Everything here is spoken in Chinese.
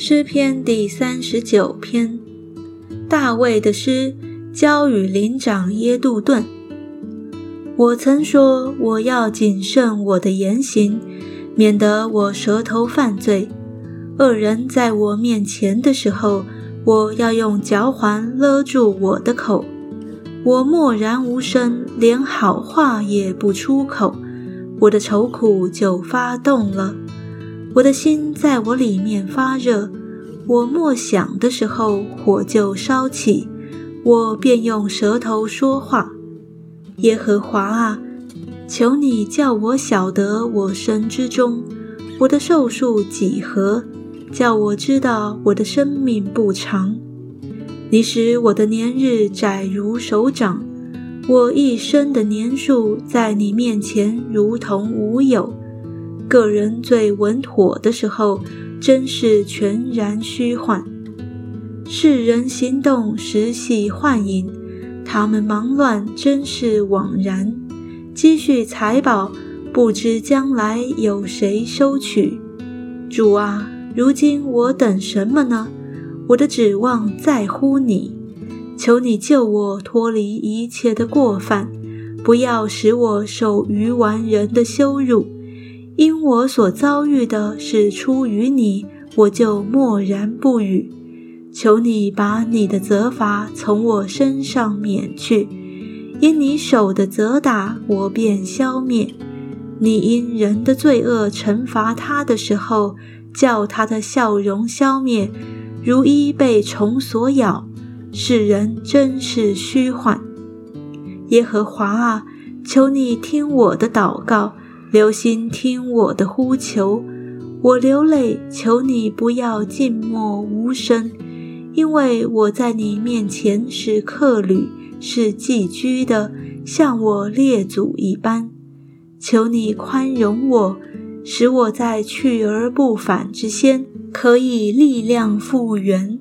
诗篇第三十九篇，大卫的诗，交与灵长耶杜顿。我曾说，我要谨慎我的言行，免得我舌头犯罪。恶人在我面前的时候，我要用脚环勒住我的口。我默然无声，连好话也不出口。我的愁苦就发动了。我的心在我里面发热，我默想的时候，火就烧起，我便用舌头说话。耶和华啊，求你叫我晓得我身之中，我的寿数几何，叫我知道我的生命不长。你使我的年日窄如手掌，我一生的年数在你面前如同无有。个人最稳妥的时候，真是全然虚幻；世人行动实系幻影，他们忙乱真是枉然。积蓄财宝，不知将来有谁收取。主啊，如今我等什么呢？我的指望在乎你，求你救我脱离一切的过犯，不要使我受愚顽人的羞辱。因我所遭遇的是出于你，我就默然不语。求你把你的责罚从我身上免去，因你手的责打，我便消灭。你因人的罪恶惩罚他的时候，叫他的笑容消灭，如一被虫所咬。世人真是虚幻。耶和华啊，求你听我的祷告。留心听我的呼求，我流泪，求你不要静默无声，因为我在你面前是客旅，是寄居的，像我列祖一般。求你宽容我，使我在去而不返之先，可以力量复原。